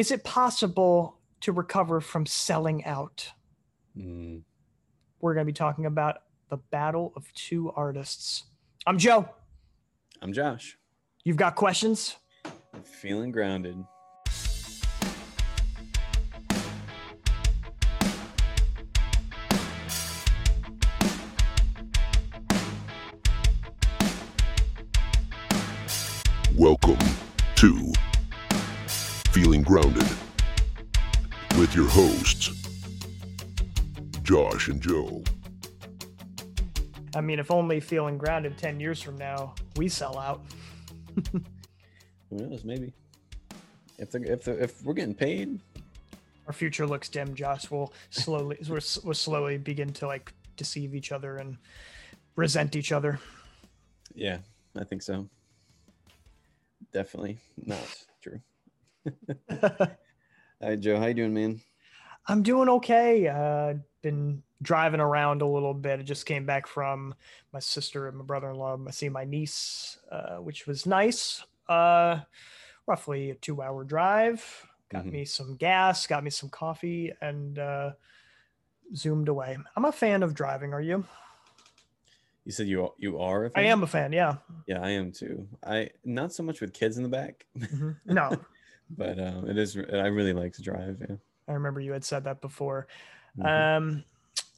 is it possible to recover from selling out? Mm. We're going to be talking about the battle of two artists. I'm Joe. I'm Josh. You've got questions? I'm feeling grounded. Grounded with your hosts, Josh and Joe. I mean, if only feeling grounded 10 years from now, we sell out. Who knows? Maybe if the if the if we're getting paid, Our future looks dim, Josh. We'll slowly, we'll, we'll slowly begin to like deceive each other and resent each other. yeah, I think so. Definitely not true. Hi, Joe. How you doing, man? I'm doing okay. Uh, been driving around a little bit. I just came back from my sister and my brother-in-law. I see my niece, uh, which was nice. Uh, roughly a two-hour drive. Got Mhm. me some gas, got me some coffee, and uh, zoomed away. I'm a fan of driving. Are you? You said you you are. a I fan? I am a fan. Yeah. Yeah, I am too. I not so much with kids in the back, Mhm. No, but um, it is. I really like to drive. Yeah. I remember you had said that before. Mhm. Um,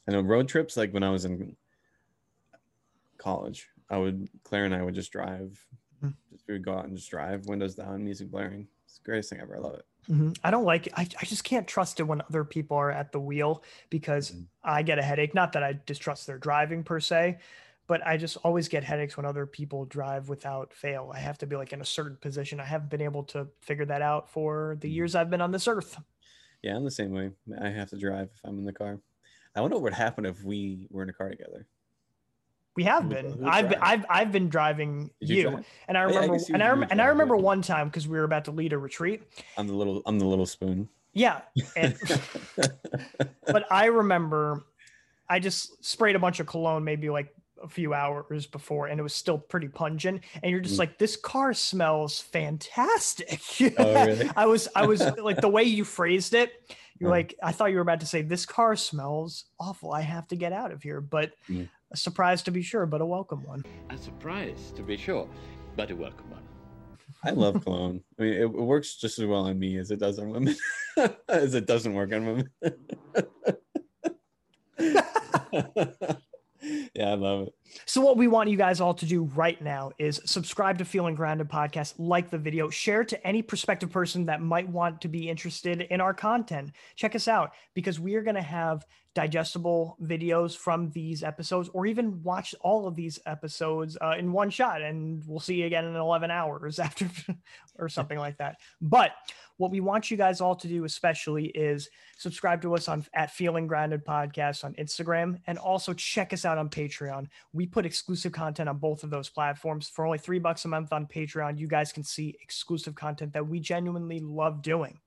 I know road trips, like when I was in college, I would Claire and I would just drive. Mhm. Just, we would go out and just drive, windows down, music blaring. It's the greatest thing ever. I love it. Mhm. I don't like I, I just can't trust it when other people are at the wheel because Mhm. I get a headache. Not that I distrust their driving per se, but I just always get headaches when other people drive without fail. I have to be like in a certain position. I haven't been able to figure that out for the Mhm. years I've been on this earth. Yeah, I'm the same way. I have to drive if I'm in the car. I wonder what would happen if we were in a car together. We have been. I've been. I've I've been driving you, you and I Oh, yeah, I remember and I rem- and I remember one time because we were about to lead a retreat. I'm the little. I'm the little spoon. Yeah, and but I remember I just sprayed a bunch of cologne maybe like a few hours before and it was still pretty pungent and you're just Mm. like this car smells fantastic. Oh, really? I was I was like the way you phrased it you're Uh. like I thought you were about to say this car smells awful. I have to get out of here but Mm. a surprise to be sure but a welcome one. A surprise, to be sure, but a welcome one. I love cologne. I mean, it, it works just as well on me as it does on women, as it doesn't work on women. yeah, I love it. So what we want you guys all to do right now is subscribe to Feeling Grounded podcast, like the video, share to any prospective person that might want to be interested in our content. Check us out because we are going to have digestible videos from these episodes or even watch all of these episodes uh, in one shot and we'll see you again in 11 hours after or something like that. But what we want you guys all to do especially is subscribe to us on at Feeling Grounded podcast on Instagram and also check us out on Patreon. We put exclusive content on both of those platforms for only three bucks a month on Patreon. You guys can see exclusive content that we genuinely love doing.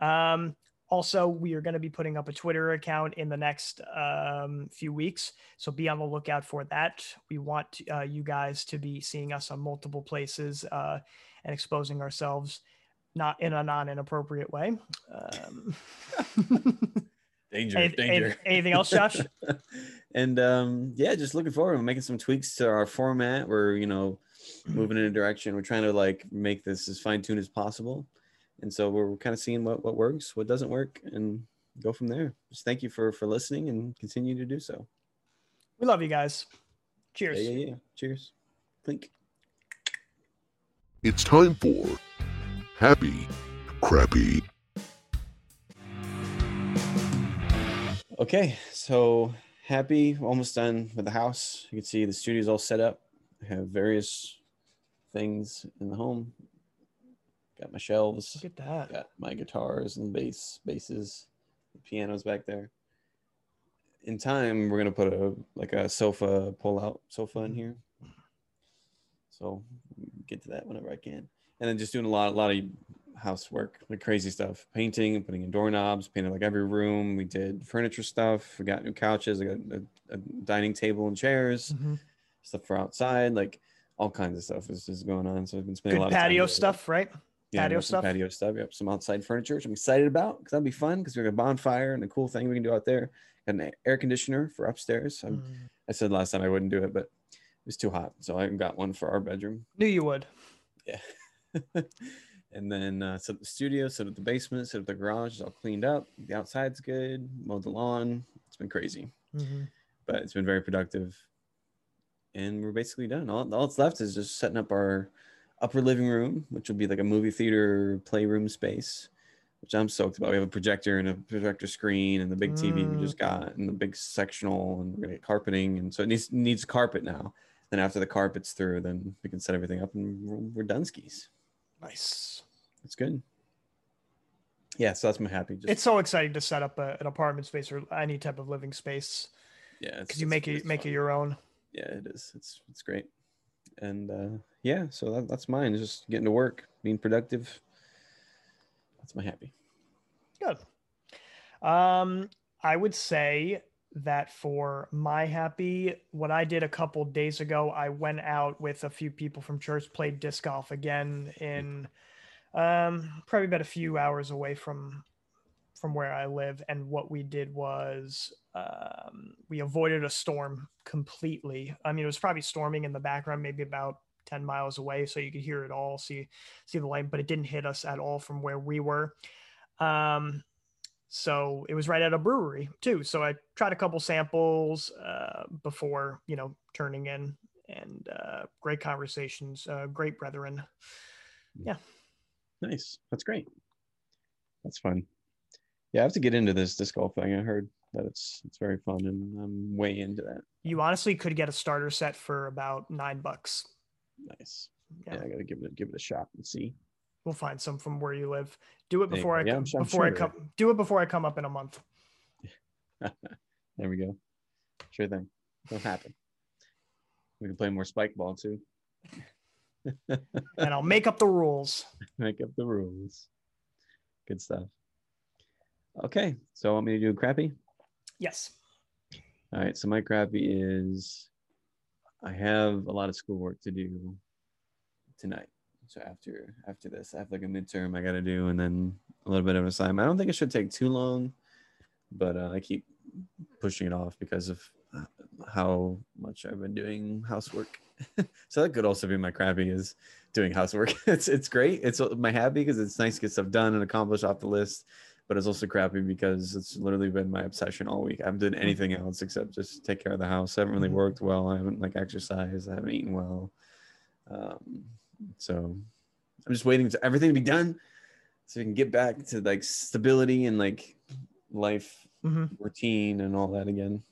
Um, also, we are going to be putting up a Twitter account in the next um, few weeks, so be on the lookout for that. We want uh, you guys to be seeing us on multiple places uh, and exposing ourselves, not in a non-inappropriate way. Um, Danger, Anyth- danger. anyth- anything else, Josh? and um, yeah, just looking forward. We're making some tweaks to our format. We're you know moving in a direction. We're trying to like make this as fine tuned as possible, and so we're kind of seeing what what works, what doesn't work, and go from there. Just thank you for for listening and continue to do so. we love you guys. Yeah, Cheers. yeah, yeah. Cheers. Clink. It's time for Happy Crappy. Okay, so happy, almost done with the house. You can see the studio's all set up. I have various things in the home. Got my shelves. Look at that. Got my guitars and bass, basses, the pianos back there. In time, we're gonna put a like a sofa pull-out sofa in mm-hmm. here. So get to that whenever I can. And then just doing a lot, a lot of housework, like crazy stuff, painting and putting in doorknobs, painted like every room. We did furniture stuff. We got new couches. I got a, a dining table and chairs, Mhm. stuff for outside, like all kinds of stuff is, is going on. So I've been spending a Good lot of patio it. stuff, right? Yeah, Patio stuff? Patio stuff. Yep, some outside furniture, which I'm excited about because that'll be fun because we got a bonfire and a cool thing we can do out there. Got an air conditioner for upstairs. Mm. I said last time I wouldn't do it, but it was too hot, so I got one for our bedroom. Knew you would. Yeah. and then uh, set up the studio, set up the basement, set up the garage. It's all cleaned up. The outside's good. Mowed the lawn. It's been crazy, Mhm. but it's been very productive. And we're basically done. All, all that's left is just setting up our upper living room, which will be like a movie theater playroom space, which I'm stoked about. We have a projector and a projector screen and the big TV we just got and the big sectional and we're gonna get carpeting. And so it needs needs carpet now. Then after the carpet's through, then we can set everything up and we're, we're done skis. Nice. It's good. Yeah, so that's my happy. Just, It's so exciting to set up a, an apartment space or any type of living space yeah, because you make it make it your own. Yeah, it is. It's it's great. And uh yeah, so that, that's mine. Just getting to work, being productive. That's my happy. Good. Um, I would say that for my happy, what I did a couple days ago, I went out with a few people from church, played disc golf again in um, probably about a few hours away from from where I live. And what we did was um, we avoided a storm completely. I mean, it was probably storming in the background, maybe about 10 miles away, so you could hear it all, see see the light, but it didn't hit us at all from where we were. Um, so it was right at a brewery too. So I tried a couple samples uh, before, you know, turning in, and uh, great conversations, uh, great brethren. Yeah. Nice. That's great. That's fun. Yeah, I have to get into this disc golf thing. I heard that it's it's very fun and I'm way into that. You honestly could get a starter set for about nine bucks. Nice. Yeah. Yeah, I gotta give it give it a shot and see. We'll find some from where you live. Do it before. I Yeah, come, I'm sure- before I come. Do it before I come up in a month. There we go. Sure thing. It'll happen. We can play more spike ball too. and I'll make up the rules. Make up the rules. Good stuff. Okay, so want me to do crappy? Yes. All right, so my crappy is I have a lot of schoolwork to do tonight. So after after this, I have like a midterm I got to do, and then a little bit of assignment. I don't think it should take too long, but uh, I keep pushing it off because of uh, how much I've been doing housework. so that could also be my crappy is doing housework. it's it's great. It's my happy because it's nice to get stuff done and accomplished off the list. But it's also crappy because it's literally been my obsession all week. I haven't done anything else except just take care of the house. I haven't really Mhm. worked well. I haven't like exercised. I haven't eaten well. Um, so I'm just waiting to everything to be done so we can get back to like stability and like life hmm routine and all that again.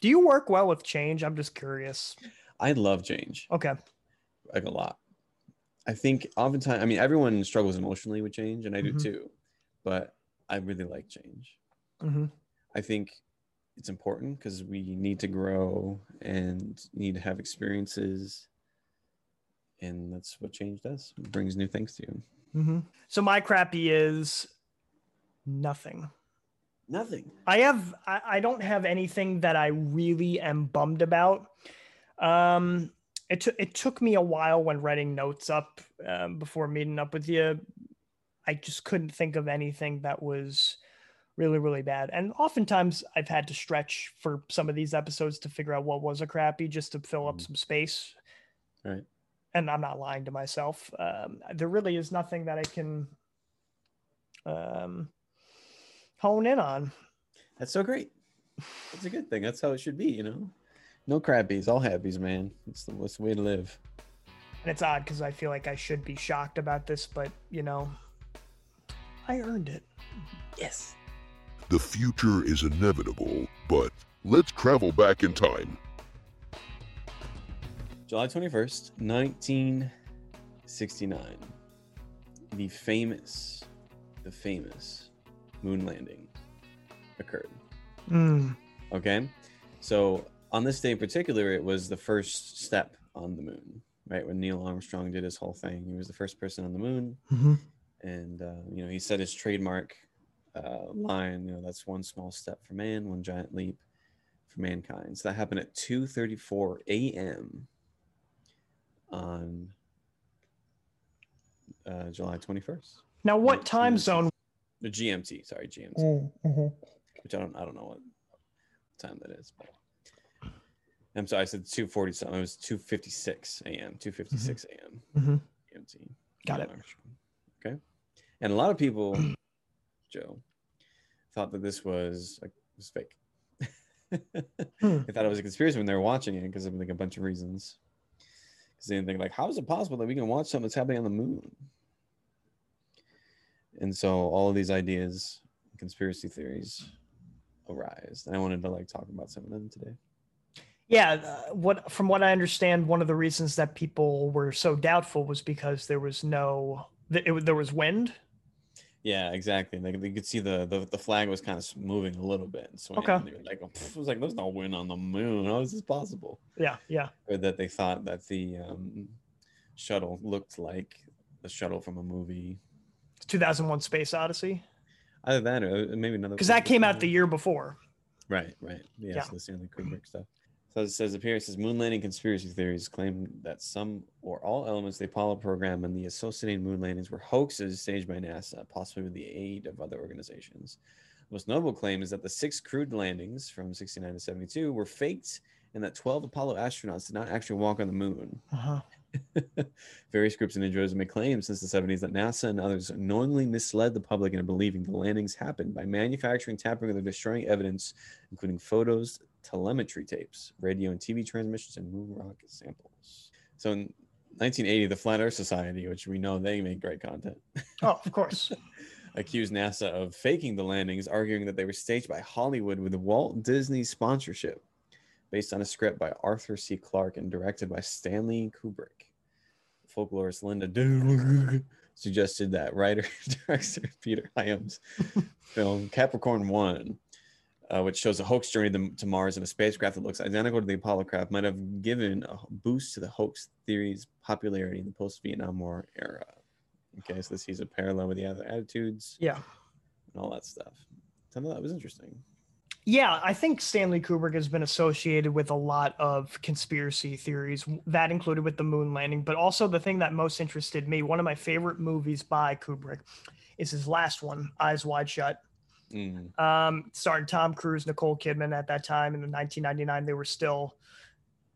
Do you work well with change? I'm just curious. I love change Okay. like a lot. I think oftentimes, I mean, everyone struggles emotionally with change, and I do Mhm. too. But I really like change. hmm I think it's important because we need to grow and need to have experiences, and that's what change does. It brings new things to you. hmm So my crappy is nothing. Nothing. I have I, I don't have anything that I really am bummed about. Um it took it took me a while when writing notes up um, before meeting up with you. I just couldn't think of anything that was really really bad. And oftentimes I've had to stretch for some of these episodes to figure out what was a crappy just to fill up Mhm. some space. Right. And I'm not lying to myself. Um, there really is nothing that I can um, hone in on. That's so great. That's a good thing. That's how it should be, you know. No crappies, all happies, man. It's the, it's the way to live. And it's odd because I feel like I should be shocked about this, but you know, I earned it. Yes. The future is inevitable, but let's travel back in time. July 21st, 1969. The famous, the famous moon landing occurred. Mm. Okay. So on this day in particular, it was the first step on the moon, right? When Neil Armstrong did his whole thing, he was the first person on the moon. hmm And, uh, you know, he said his trademark uh, line, you know, that's one small step for man, one giant leap for mankind. So that happened at 2.34 a.m. on uh, July 21st. Now, what time 1986. zone? The GMT, sorry, GMT, Mm-hmm. which I don't, I don't know what time that is. But I'm sorry, I said 2:40 something. It was 2:56 a.m. 2:56 a.m. Mhm. GMT. Got Yeah, it. Okay, and a lot of people, Joe, thought that this was like was fake. Hmm. They thought it was a conspiracy when they were watching it because of like a bunch of reasons. They like, how is it possible that we can watch something that's happening on the moon? And so all of these ideas, conspiracy theories, arise, and I wanted to like talk about some of them today. Yeah, uh, what from what I understand, one of the reasons that people were so doubtful was because there was no it, there was wind. Yeah, exactly. Like you could see the, the the flag was kind of moving a little bit. And swinging, Okay. they were like, it was like, there's no wind on the moon. How is this possible? Yeah, yeah. Or that they thought that the um, shuttle looked like the shuttle from a movie. 2001 Space Odyssey Either that or uh, maybe another. because that came out the year before. Right, right. Yeah, Yeah. so the Stanley Kubrick stuff. So it says appearances, moon landing conspiracy theories claim that some or all elements of the Apollo program and the associated moon landings were hoaxes staged by NASA, possibly with the aid of other organizations. The most notable claim is that the six crewed landings from 69 to 72 were faked and that 12 Apollo astronauts did not actually walk on the moon. Uh-huh. Various groups and individuals have made claims since the 70s that NASA and others knowingly misled the public into believing the landings happened by manufacturing, tampering, with, or destroying evidence, including photos, telemetry tapes, radio and TV transmissions, and moon rock samples. So in 1980, the Flat Earth Society, which we know they make great content, Oh, of course. accused NASA of faking the landings, arguing that they were staged by Hollywood with Walt Disney sponsorship, based on a script by Arthur C. Clarke and directed by Stanley Kubrick. Folklorist Linda suggested that writer director Peter Hyams film Capricorn One, uh, which shows a hoax journey to- to Mars in a spacecraft that looks identical to the Apollo craft, might have given a boost to the hoax theory's popularity in the post-Vietnam War era. Okay, so this sees a parallel with the other attitudes Yeah. and all that stuff. So of that was interesting. Yeah, I think Stanley Kubrick has been associated with a lot of conspiracy theories, that included with the moon landing. But also, the thing that most interested me, one of my favorite movies by Kubrick, is his last one, Eyes Wide Shut. Mm, Um, starring Tom Cruise, Nicole Kidman at that time in 1999. They were still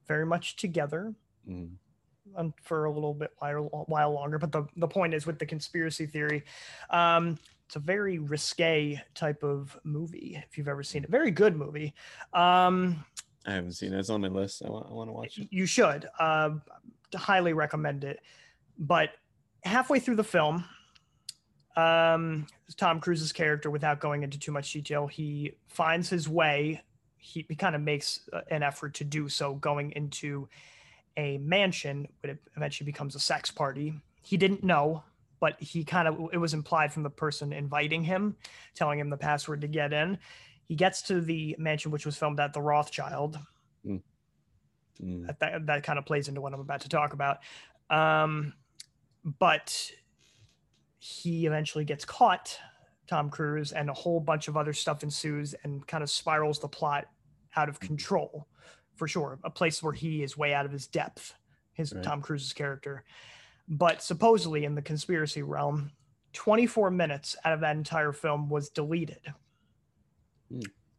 very much together mm, for a little bit while, while longer. But the, the point is with the conspiracy theory, um, it's a very risque type of movie. If you've ever seen it, very good movie. Um, I haven't seen it. It's on my list. I want, I want to watch it. you should uh, highly recommend it. But halfway through the film, um, Tom Cruise's character, without going into too much detail, he finds his way. He, he kind of makes uh, an effort to do so, going into a mansion, but it eventually becomes a sex party. He didn't know, but he kind of it was implied from the person inviting him, telling him the password to get in. He gets to the mansion, which was filmed at the Rothschild, Mm. that, that, that kind of plays into what I'm about to talk about. Um, but he eventually gets caught, Tom Cruise, and a whole bunch of other stuff ensues and kind of spirals the plot out of control for sure. A place where he is way out of his depth, his Right. Tom Cruise's character. But supposedly in the conspiracy realm, 24 minutes out of that entire film was deleted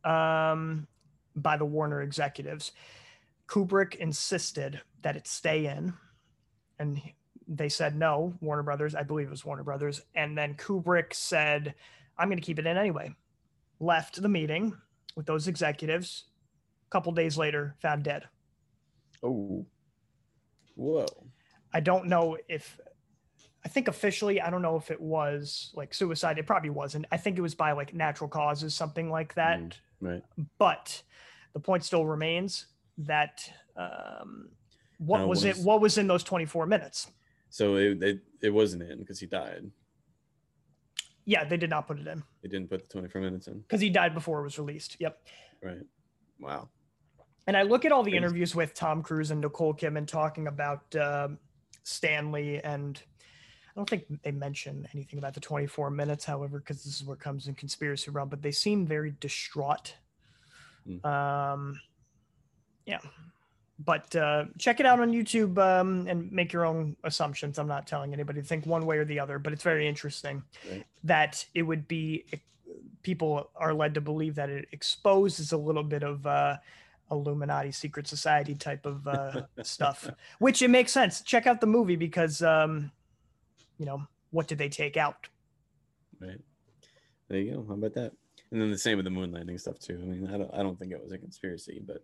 um, by the Warner executives. Kubrick insisted that it stay in, and they said no. Warner Brothers, I believe it was Warner Brothers, and then Kubrick said, "I'm going to keep it in anyway." Left the meeting with those executives. A couple days later, found dead. Oh, whoa. I don't know if I think officially I don't know if it was like suicide. It probably wasn't. I think it was by like natural causes, something like that. Mm, right. But the point still remains that um, what Uh, was it? What was in those 24 minutes? So it it, it wasn't in because he died. Yeah, they did not put it in They didn't put the 24 minutes in. because he died before it was released. Yep. Right. Wow. And I look at all the interviews with Tom Cruise and Nicole Kidman talking about um Stanley, and I don't think they mention anything about the 24 minutes, however, because this is where it comes in conspiracy realm. But they seem very distraught. Mm. Um, yeah, but uh, check it out on YouTube um, and make your own assumptions. I'm not telling anybody to think one way or the other, but it's very interesting Right. that it would be people are led to believe that it exposes a little bit of uh, Illuminati secret society type of uh, stuff, which it makes sense. Check out the movie because, um, you know, what did they take out? Right. There you go. How about that? And then the same with the moon landing stuff too. I mean, I don't, I don't think it was a conspiracy, but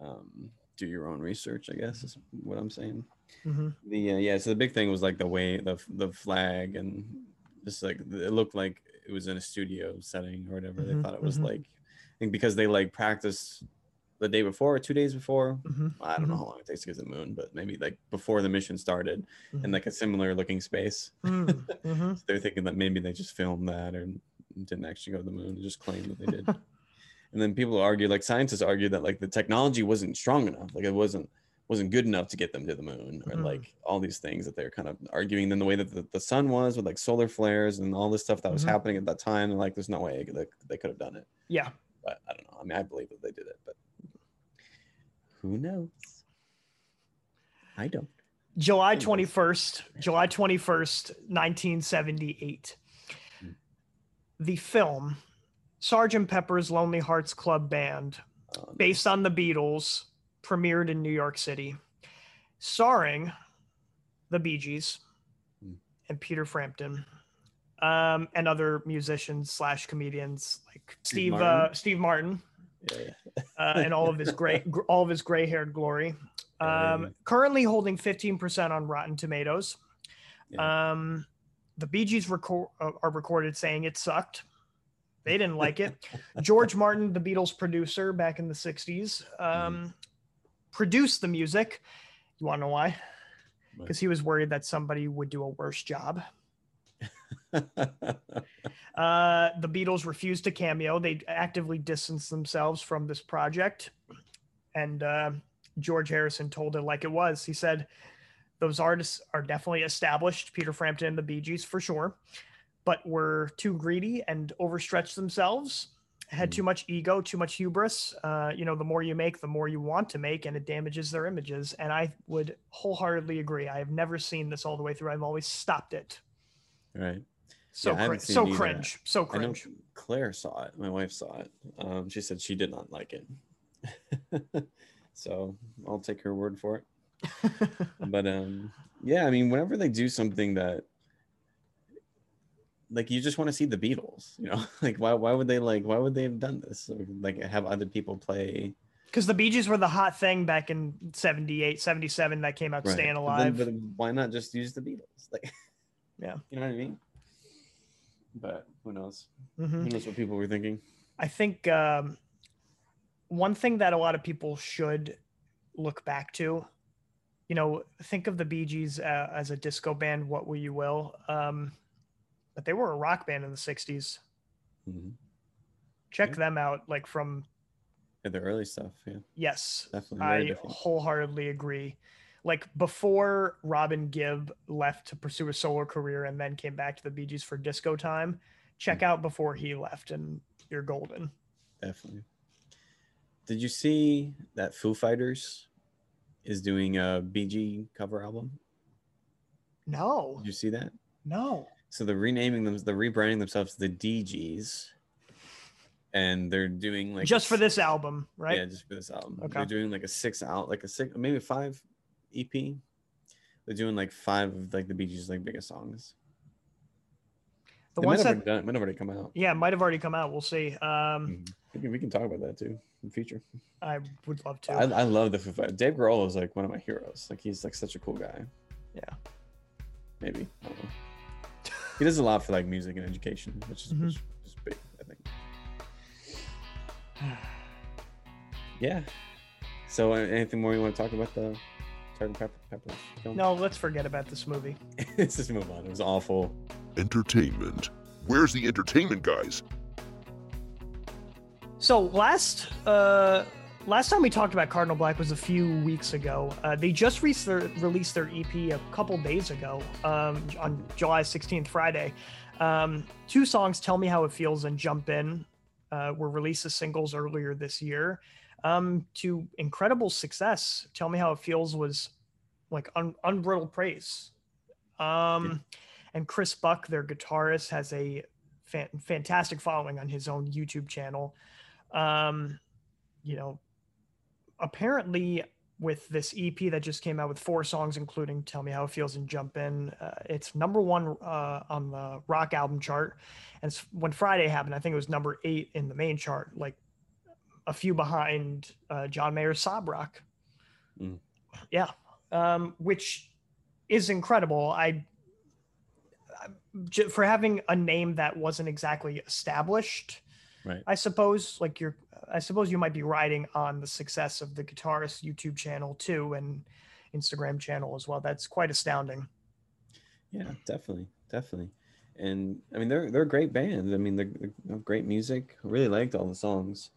um, do your own research. I guess is what I'm saying. hmm The uh, yeah. So the big thing was like the way the the flag and just like it looked like it was in a studio setting or whatever. Mhm, They thought it was mhm. like I think because they like practiced the day before or two days before. hmm I don't know Mhm. how long it takes to get to the moon, but maybe like before the mission started in like a similar looking space. hmm So they're thinking that maybe they just filmed that or didn't actually go to the moon and just claimed that they did. and then people argue, like scientists argue that like the technology wasn't strong enough, like it wasn't wasn't good enough to get them to the moon, or Mhm. like all these things that they're kind of arguing. Then the way that the, the sun was with like solar flares and all this stuff that was Mhm. happening at that time, and like there's no way that they could have done it. Yeah. But I don't know. I mean, I believe that they did it, but who knows? I don't. July 21st, July 21st, 1978. Hmm. The film Sergeant Pepper's Lonely Hearts Club Band, Um, based on the Beatles, premiered in New York City, starring the Bee Gees Hmm. and Peter Frampton. Um, and other musicians slash comedians like Steve Martin. Uh, Steve Martin yeah, uh, and all of his gray gr- all of his gray haired glory. Um, currently holding 15% on Rotten Tomatoes. Yeah. Um, the Bee Gees record, uh, are recorded saying it sucked. They didn't like it. George Martin, the Beatles producer back in the 60s, um, produced the music. You want to know why? Why? Because he was worried that somebody would do a worse job. Uh, the Beatles refused to cameo. They actively distanced themselves from this project. And uh, George Harrison told it like it was. He said, Those artists are definitely established, Peter Frampton and the Bee Gees for sure, but were too greedy and overstretched themselves, had too much ego, too much hubris. Uh, you know, the more you make, the more you want to make, and it damages their images. And I would wholeheartedly agree. I have never seen this all the way through, I've always stopped it. right. So, Yeah, cringe, so cringe. So cringe. Claire saw it. My wife saw it. Um, she said she did not like it. so I'll take her word for it. But um, yeah, I mean, whenever they do something that like you just want to see the Beatles, you know, like why why would they like why would they have done this? Or, like have other people play because the Bee Gees were the hot thing back in 78, 77 that came out Right. Staying But Alive. then- but why not just use the Beatles? Like, Yeah. you know what I mean. But who knows? Mhm. Who knows what people were thinking? I think um, one thing that a lot of people should look back to, you know, think of the Bee Gees uh, as a disco band, what will you will. Um, but they were a rock band in the 60s. Mhm. Check Yeah. them out. Like from, Yeah, the early stuff. Yeah, yes, definitely I different. wholeheartedly agree. Like before Robin Gibb left to pursue a solo career and then came back to the Bee Gees for disco time, check out before he left and you're golden. Definitely. Did you see that Foo Fighters is doing a Bee Gees cover album? No, Did you see that? no. So they're renaming them, they're rebranding themselves the Dee Gees, and they're doing like Just a for this album, right? Yeah, just for this album. Okay. They're doing like a six out, like a six, maybe five EP. They're doing like five of like the Bee Gees' like biggest songs. the They ones that, done, might have already come out. yeah, might have already come out. We'll see. Um, Mhm. We can, we can talk about that too in the future. I would love to. I, I love the Foo Fighters. Dave Grohl is like one of my heroes. Like he's like such a cool guy. Yeah. Maybe. I. He does a lot for like music and education, which is, Mhm. which is big, I think. Yeah. So, anything more you want to talk about the Sergeant Pepper, Pepper film? no, let's forget about this movie. Let's just move on. It was awful. Entertainment. Where's the entertainment, guys? So last uh last time we talked about Cardinal Black was a few weeks ago. Uh, they just re- released their EP a couple days ago um, on July 16th, Friday. Um, two songs, "Tell Me How It Feels" and "Jump In," uh, were released as singles earlier this year. um, to incredible success. Tell me how it feels was like un- unbridled praise. Um, and Chris Buck, their guitarist, has a fan- fantastic following on his own YouTube channel. Um, you know, apparently with this EP that just came out with four songs, including "Tell Me How It Feels" and "Jump In." Uh, it's number one uh, on the rock album chart, and it's, when Friday happened, I think it was number eight in the main chart, like a few behind uh, John Mayer's "Sob Rock." Mm. Yeah, um, which is incredible. I for having a name that wasn't exactly established Right. I suppose like you're I suppose you might be riding on the success of the guitarist YouTube channel too and Instagram channel as well. That's quite astounding. Yeah, definitely, definitely. And I mean, they're they're a great band. I mean, they're, they're great music. I really liked all the songs.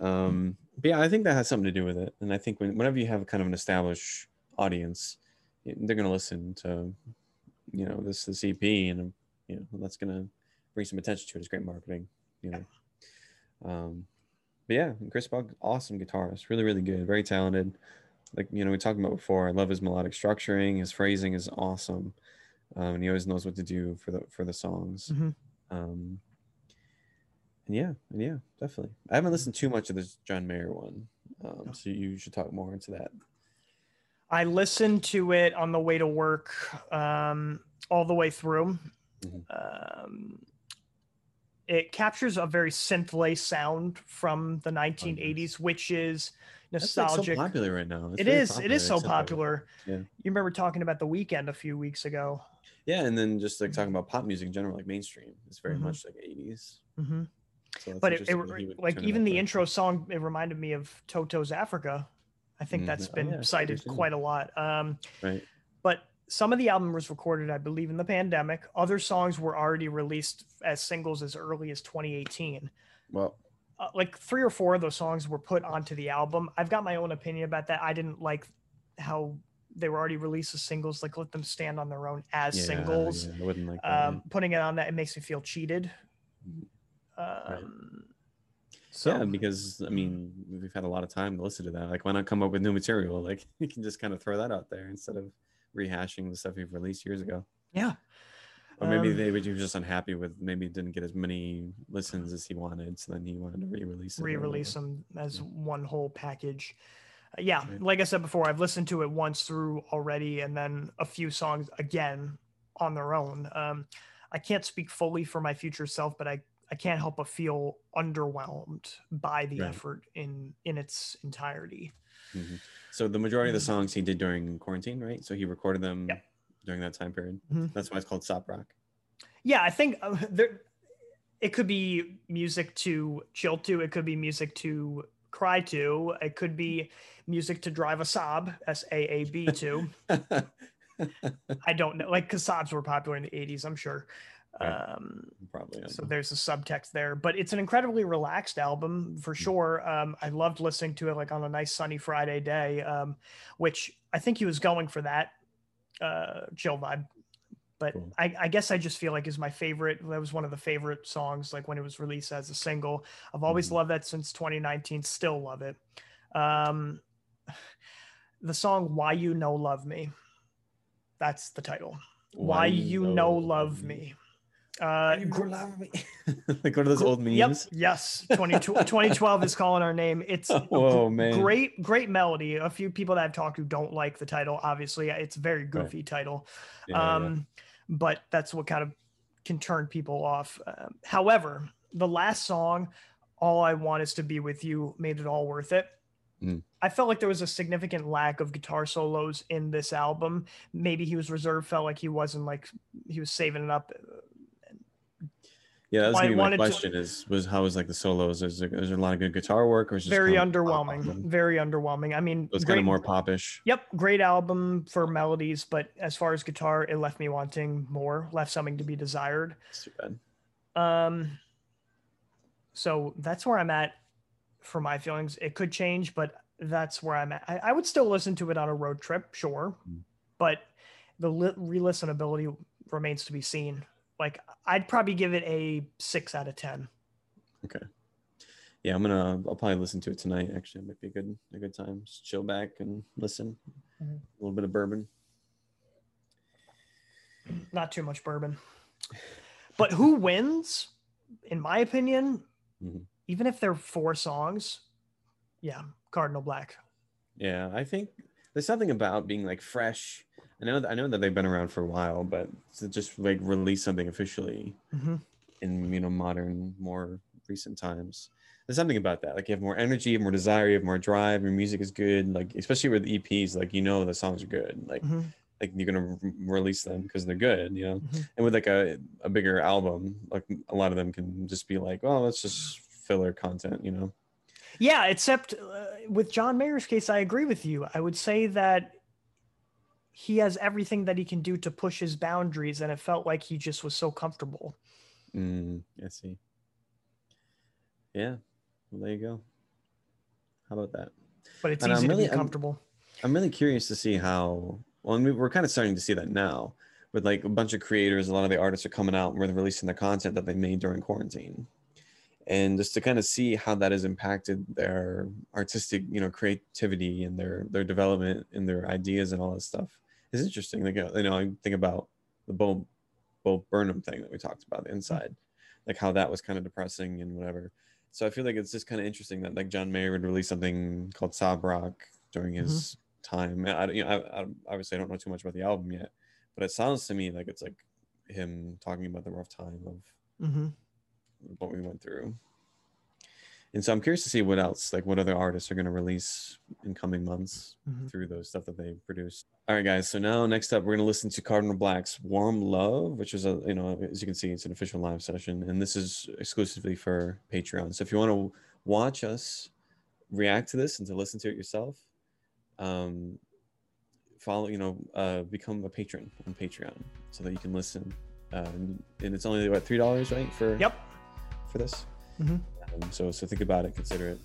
Um, but yeah, I think that has something to do with it. And I think when, whenever you have kind of an established audience, they're gonna listen to, you know, this this EP, and you know, that's gonna bring some attention to it. It's great marketing, you know. Um, but yeah, Chris Buck, awesome guitarist, really, really good, very talented. Like you know, we talked about before. I love his melodic structuring. His phrasing is awesome, um, and he always knows what to do for the for the songs. Mhm. Um, and yeah, and yeah, definitely. I haven't listened too much of this John Mayer one, um, so you should talk more into that. I listened to it on the way to work um, all the way through. Mhm. Um, it captures a very synth sound from the 1980s, which is That's like so nostalgic. popular right now. It's It is. It is so It's popular. Yeah. You remember talking about the Weeknd a few weeks ago. Yeah, and then just like talking about pop music in general, like mainstream, it's very Mhm. much like 80s. Mm-hmm. So But it, it interesting that he would like even the intro song, it reminded me of Toto's Africa. I think Mhm. that's Oh, been yeah, see what cited quite a lot. Um, right? But some of the album was recorded, I believe, in the pandemic. Other songs were already released as singles as early as 2018. Well, Uh, like three or four of those songs were put onto the album. I've got my own opinion about that. I didn't like how they were already released as singles. Like let them stand on their own as yeah, singles. yeah, I wouldn't like that. Um, putting it on that, it makes me feel cheated. Um, So, so yeah, because I mean, we've had a lot of time to listen to that. Like, why not come up with new material? Like, you can just kind of throw that out there instead of rehashing the stuff you've released years ago. yeah. Or maybe Um, they were just unhappy with maybe didn't get as many listens as he wanted, so then he wanted to re-release it. re-release them as Yeah. one whole package. Uh, yeah, Right. like I said before, I've listened to it once through already, and then a few songs again on their own. Um, I can't speak fully for my future self, but I I can't help but feel underwhelmed by the Right. effort in in its entirety. Mhm. So the majority of the Mhm. songs he did during quarantine, right? So he recorded them during that time period. Mhm. That's why it's called Sob Rock. Yeah, I think uh, there. It could be music to chill to. It could be music to cry to. It could be music to drive a sob. S A A B to. I don't know, like because sobs were popular in the 80s, I'm sure. Um, Probably. so there's a subtext there, but it's an incredibly relaxed album for sure. Um, I loved listening to it like on a nice sunny Friday day, um, which I think he was going for that uh, chill vibe. But Cool. I, I guess I just feel like is my favorite. That was one of the favorite songs, like when it was released as a single. I've always Mhm. loved that since 2019. Still love it. Um, the song "Why You Know Love Me," that's the title. Why, you know love me. Uh, You gr- love me. like one of those old memes. Yep. Yes. 20, 2012 is calling our name. It's a Whoa, man. great, great melody. A few people that I've talked to don't like the title. Obviously, it's a very goofy title. Yeah, yeah. um, but that's what kind of can turn people off. Um, however, the last song, "All I Want Is to Be with You," made it all worth it. Mm. I felt like there was a significant lack of guitar solos in this album. Maybe he was reserved, felt like he wasn't like he was saving it up. Yeah, that's Why- gonna be my wanted to- question. Is was how was like the solos? Is there, is there a lot of good guitar work, or is Very kind of pop underwhelming. Very underwhelming. I mean, So it's kind of more popish. Yep, great album for melodies, but as far as guitar, it left me wanting more, left something to be desired. It's too bad. Um, so that's where I'm at for my feelings. It could change, but that's where I'm at. I, I would still listen to it on a road trip, sure, Mm. but the li- re-listenability remains to be seen. Like I'd probably give it a six out of ten. Okay. yeah, I'm gonna. I'll probably listen to it tonight. Actually, it might be a good a good time. Just chill back and listen. Mhm. A little bit of bourbon. Not too much bourbon. But who wins, in my opinion, Mhm. even if they're four songs, yeah, Cardinal Black. Yeah, I think there's something about being like fresh. I know that I know that they've been around for a while, but to just like release something officially Mhm. in you know modern, more recent times. There's something about that. Like you have more energy, you have more desire, you have more drive. Your music is good. Like especially with EPs, like you know the songs are good. Like Mhm. like you're gonna re- release them because they're good, you know. Mhm. And with like a a bigger album, like a lot of them can just be like, oh, that's just filler content, you know. Yeah, except uh, with John Mayer's case, I agree with you. I would say that he has everything that he can do to push his boundaries, and it felt like he just was so comfortable. Mm, I see. Yeah, well, there you go. How about that? But it's And I'm easy really- to be I'm- comfortable. I'm really curious to see how. Well, I mean, we're kind of starting to see that now, with like a bunch of creators. A lot of the artists are coming out and they're releasing the content that they made during quarantine, and just to kind of see how that has impacted their artistic, you know, creativity and their their development and their ideas and all that stuff is interesting. Like, uh, you know, I think about the Bo Bo Burnham thing that we talked about, the inside, like how that was kind of depressing and whatever. So I feel like it's just kind of interesting that like John Mayer would release something called Sob Rock during his time. I, I- you know, I, I obviously I don't know too much about the album yet, but it sounds to me like it's like him talking about the rough time of hmm what we went through. And so I'm curious to see what else, like what other artists are going to release in coming months Mhm. through those stuff that they produce. All right, guys. So now next up, we're going to listen to Cardinal Black's "Warm Love," which is a you know as you can see, it's an official live session, and this is exclusively for Patreon. So if you want to watch us react to this and to listen to it yourself, um, follow you know uh, become a patron on Patreon so that you can listen. Uh, and and it's only what three dollars, right? For Yep. For this. Mhm. Um, so so think about it, consider it,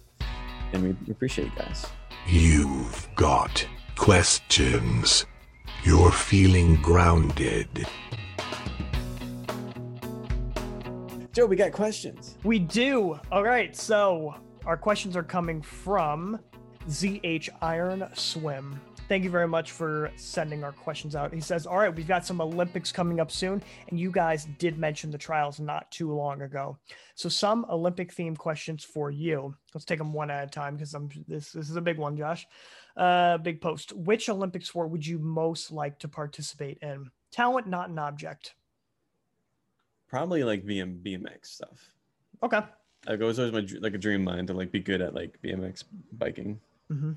and we we appreciate you guys. You've got questions. You're feeling grounded. Joe, we got questions. We do. All right. So our questions are coming from ZH Iron Swim. Thank you very much for sending our questions out. He says, All right, we've got some Olympics coming up soon, and you guys did mention the trials not too long ago. So, some Olympic themed questions for you. Let's take them one at a time because I'm this this is a big one, Josh. Uh, big post. Which Olympic sport would you most like to participate in? Talent, not an object. Probably like BM, BMX stuff. Okay. Like it was always my like a dream of mine to like be good at like BMX biking. hmm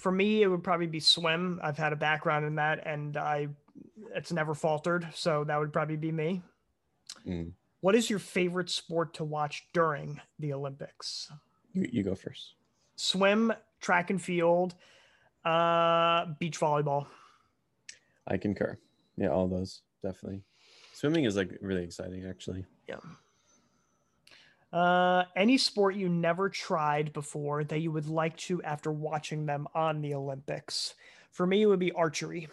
For me, it would probably be swim. I've had a background in that, and I it's never faltered. So that would probably be me. Mm. What is your favorite sport to watch during the Olympics? You, you go first. Swim, track and field, uh, beach volleyball. I concur. Yeah, all those definitely. Swimming is like really exciting, actually. Yeah. Uh, any sport you never tried before that you would like to after watching them on the Olympics? For me, it would be archery.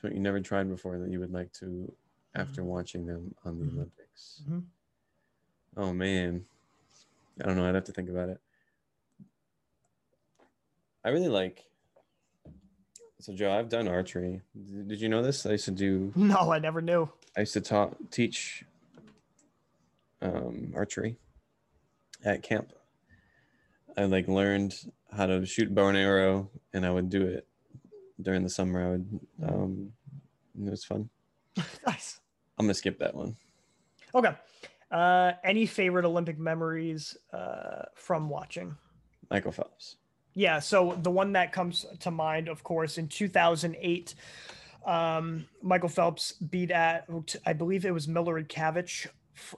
What you never tried before that you would like to after watching them on the Mhm. Olympics. Mhm. Oh man, I don't know. I'd have to think about it. I really like. So Joe, I've done archery. Did did you know this? I used to do. No, I never knew. I used to ta- teach um, archery at camp. I like learned how to shoot bow and arrow, and I would do it during the summer. I would. Um, it was fun. nice. I'm gonna skip that one. Okay. Uh, any favorite Olympic memories uh, from watching? Michael Phelps. Yeah, so the one that comes to mind, of course, in 2008, um, Michael Phelps beat at, I believe it was Milorad Cavic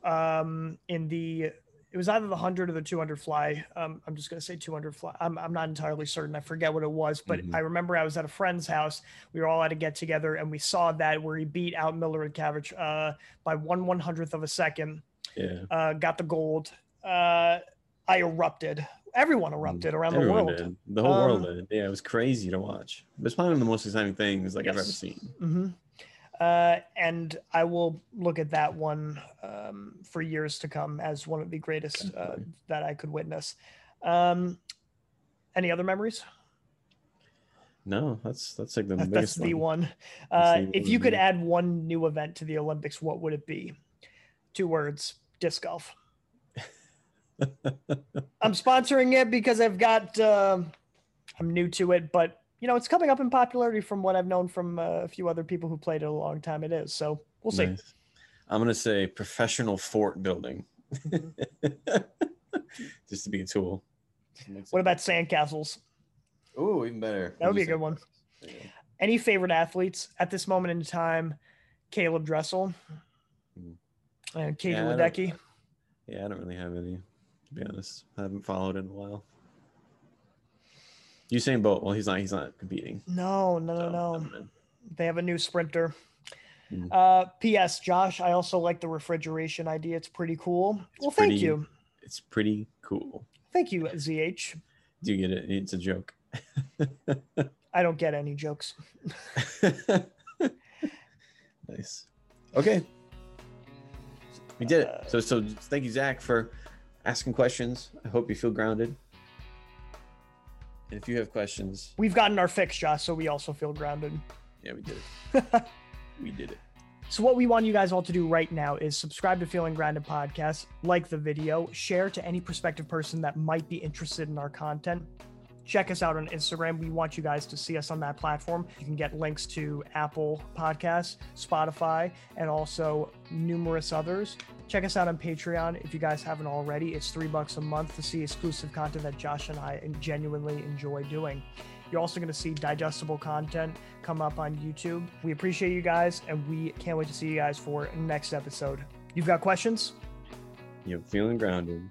um, in the, it was either the 100 or the 200 fly. Um, I'm just going to say 200 fly. I'm, I'm not entirely certain. I forget what it was, but Mhm. I remember I was at a friend's house. We were all at a get together and we saw that where he beat out Milorad Cavic uh, by one one hundredth of a second Yeah. uh, got the gold. Uh, I erupted. Everyone erupted around Mm. Everyone the world. did. The whole world Um, did. Yeah, it was crazy to watch. It was probably one of the most exciting things like I've ever Yes. seen. hmm Uh, and I will look at that one um, for years to come as one of the greatest uh, that I could witness. Um, any other memories? No, that's that's like the That- biggest That's the one. Uh, the if you could add one new event to the Olympics, what would it be? Two words: disc golf. I'm sponsoring it because I've got. um I'm new to it, but you know it's coming up in popularity from what I've known from uh, a few other people who played it a long time. It is so we'll see. Nice. I'm gonna say professional fort building, just to be a tool. What about sandcastles? Oh, even better. That would be a good one. There you go. Any favorite athletes at this moment in time? Caleb Dressel Hmm. and Katie Yeah, Ledecky. Yeah, I don't really have any, to be honest. I haven't followed in a while. Usain Bolt. Well, he's not. He's not competing. No, no, no, so no. They have a new sprinter. Hmm. Uh, P.S. Josh, I also like the refrigeration idea. It's pretty cool. well, thank you. It's pretty cool. Thank you, ZH. Do you get it? It's a joke. I don't get any jokes. nice. Okay. We did it. Uh, So so thank you, Zach, for asking questions. I hope you feel grounded. And if you have questions, We've gotten our fix, Josh, so we also feel grounded. yeah, we did it. we did it. So what we want you guys all to do right now is subscribe to Feeling Grounded podcast, like the video, share to any prospective person that might be interested in our content. Check us out on Instagram. We want you guys to see us on that platform. You can get links to Apple Podcasts, Spotify, and also numerous others. Check us out on Patreon if you guys haven't already. It's three bucks a month to see exclusive content that Josh and I genuinely enjoy doing. You're also going to see digestible content come up on YouTube. We appreciate you guys, and we can't wait to see you guys for next episode. You've got questions? You're feeling grounded.